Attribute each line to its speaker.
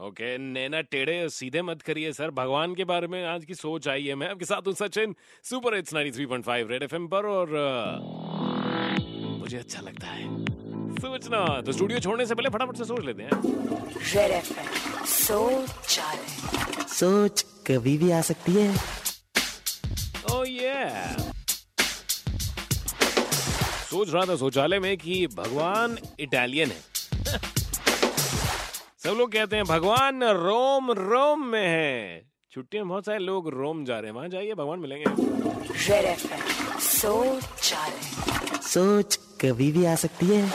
Speaker 1: Okay नैना टेढ़े सीधे मत करिए सर। भगवान के बारे में आज की सोच आई है। मैं आपके साथ हूँ Sachin super it's 93.5 red FM पर और मुझे अच्छा लगता है। सोचना तो स्टूडियो छोड़ने से पहले फटाफट से सोच लेते हैं।
Speaker 2: रेड एफएम सोच
Speaker 3: सोच कभी भी आ सकती है।
Speaker 1: ओ ये सोच रहा था शौचालय में कि भगवान इटालियन है। सब लोग कहते हैं भगवान रोम रोम में है। छुट्टी में बहुत सारे लोग रोम जा रहे हैं। वहाँ जाइए भगवान मिलेंगे
Speaker 2: सोच
Speaker 3: सोच कभी भी आ सकती है।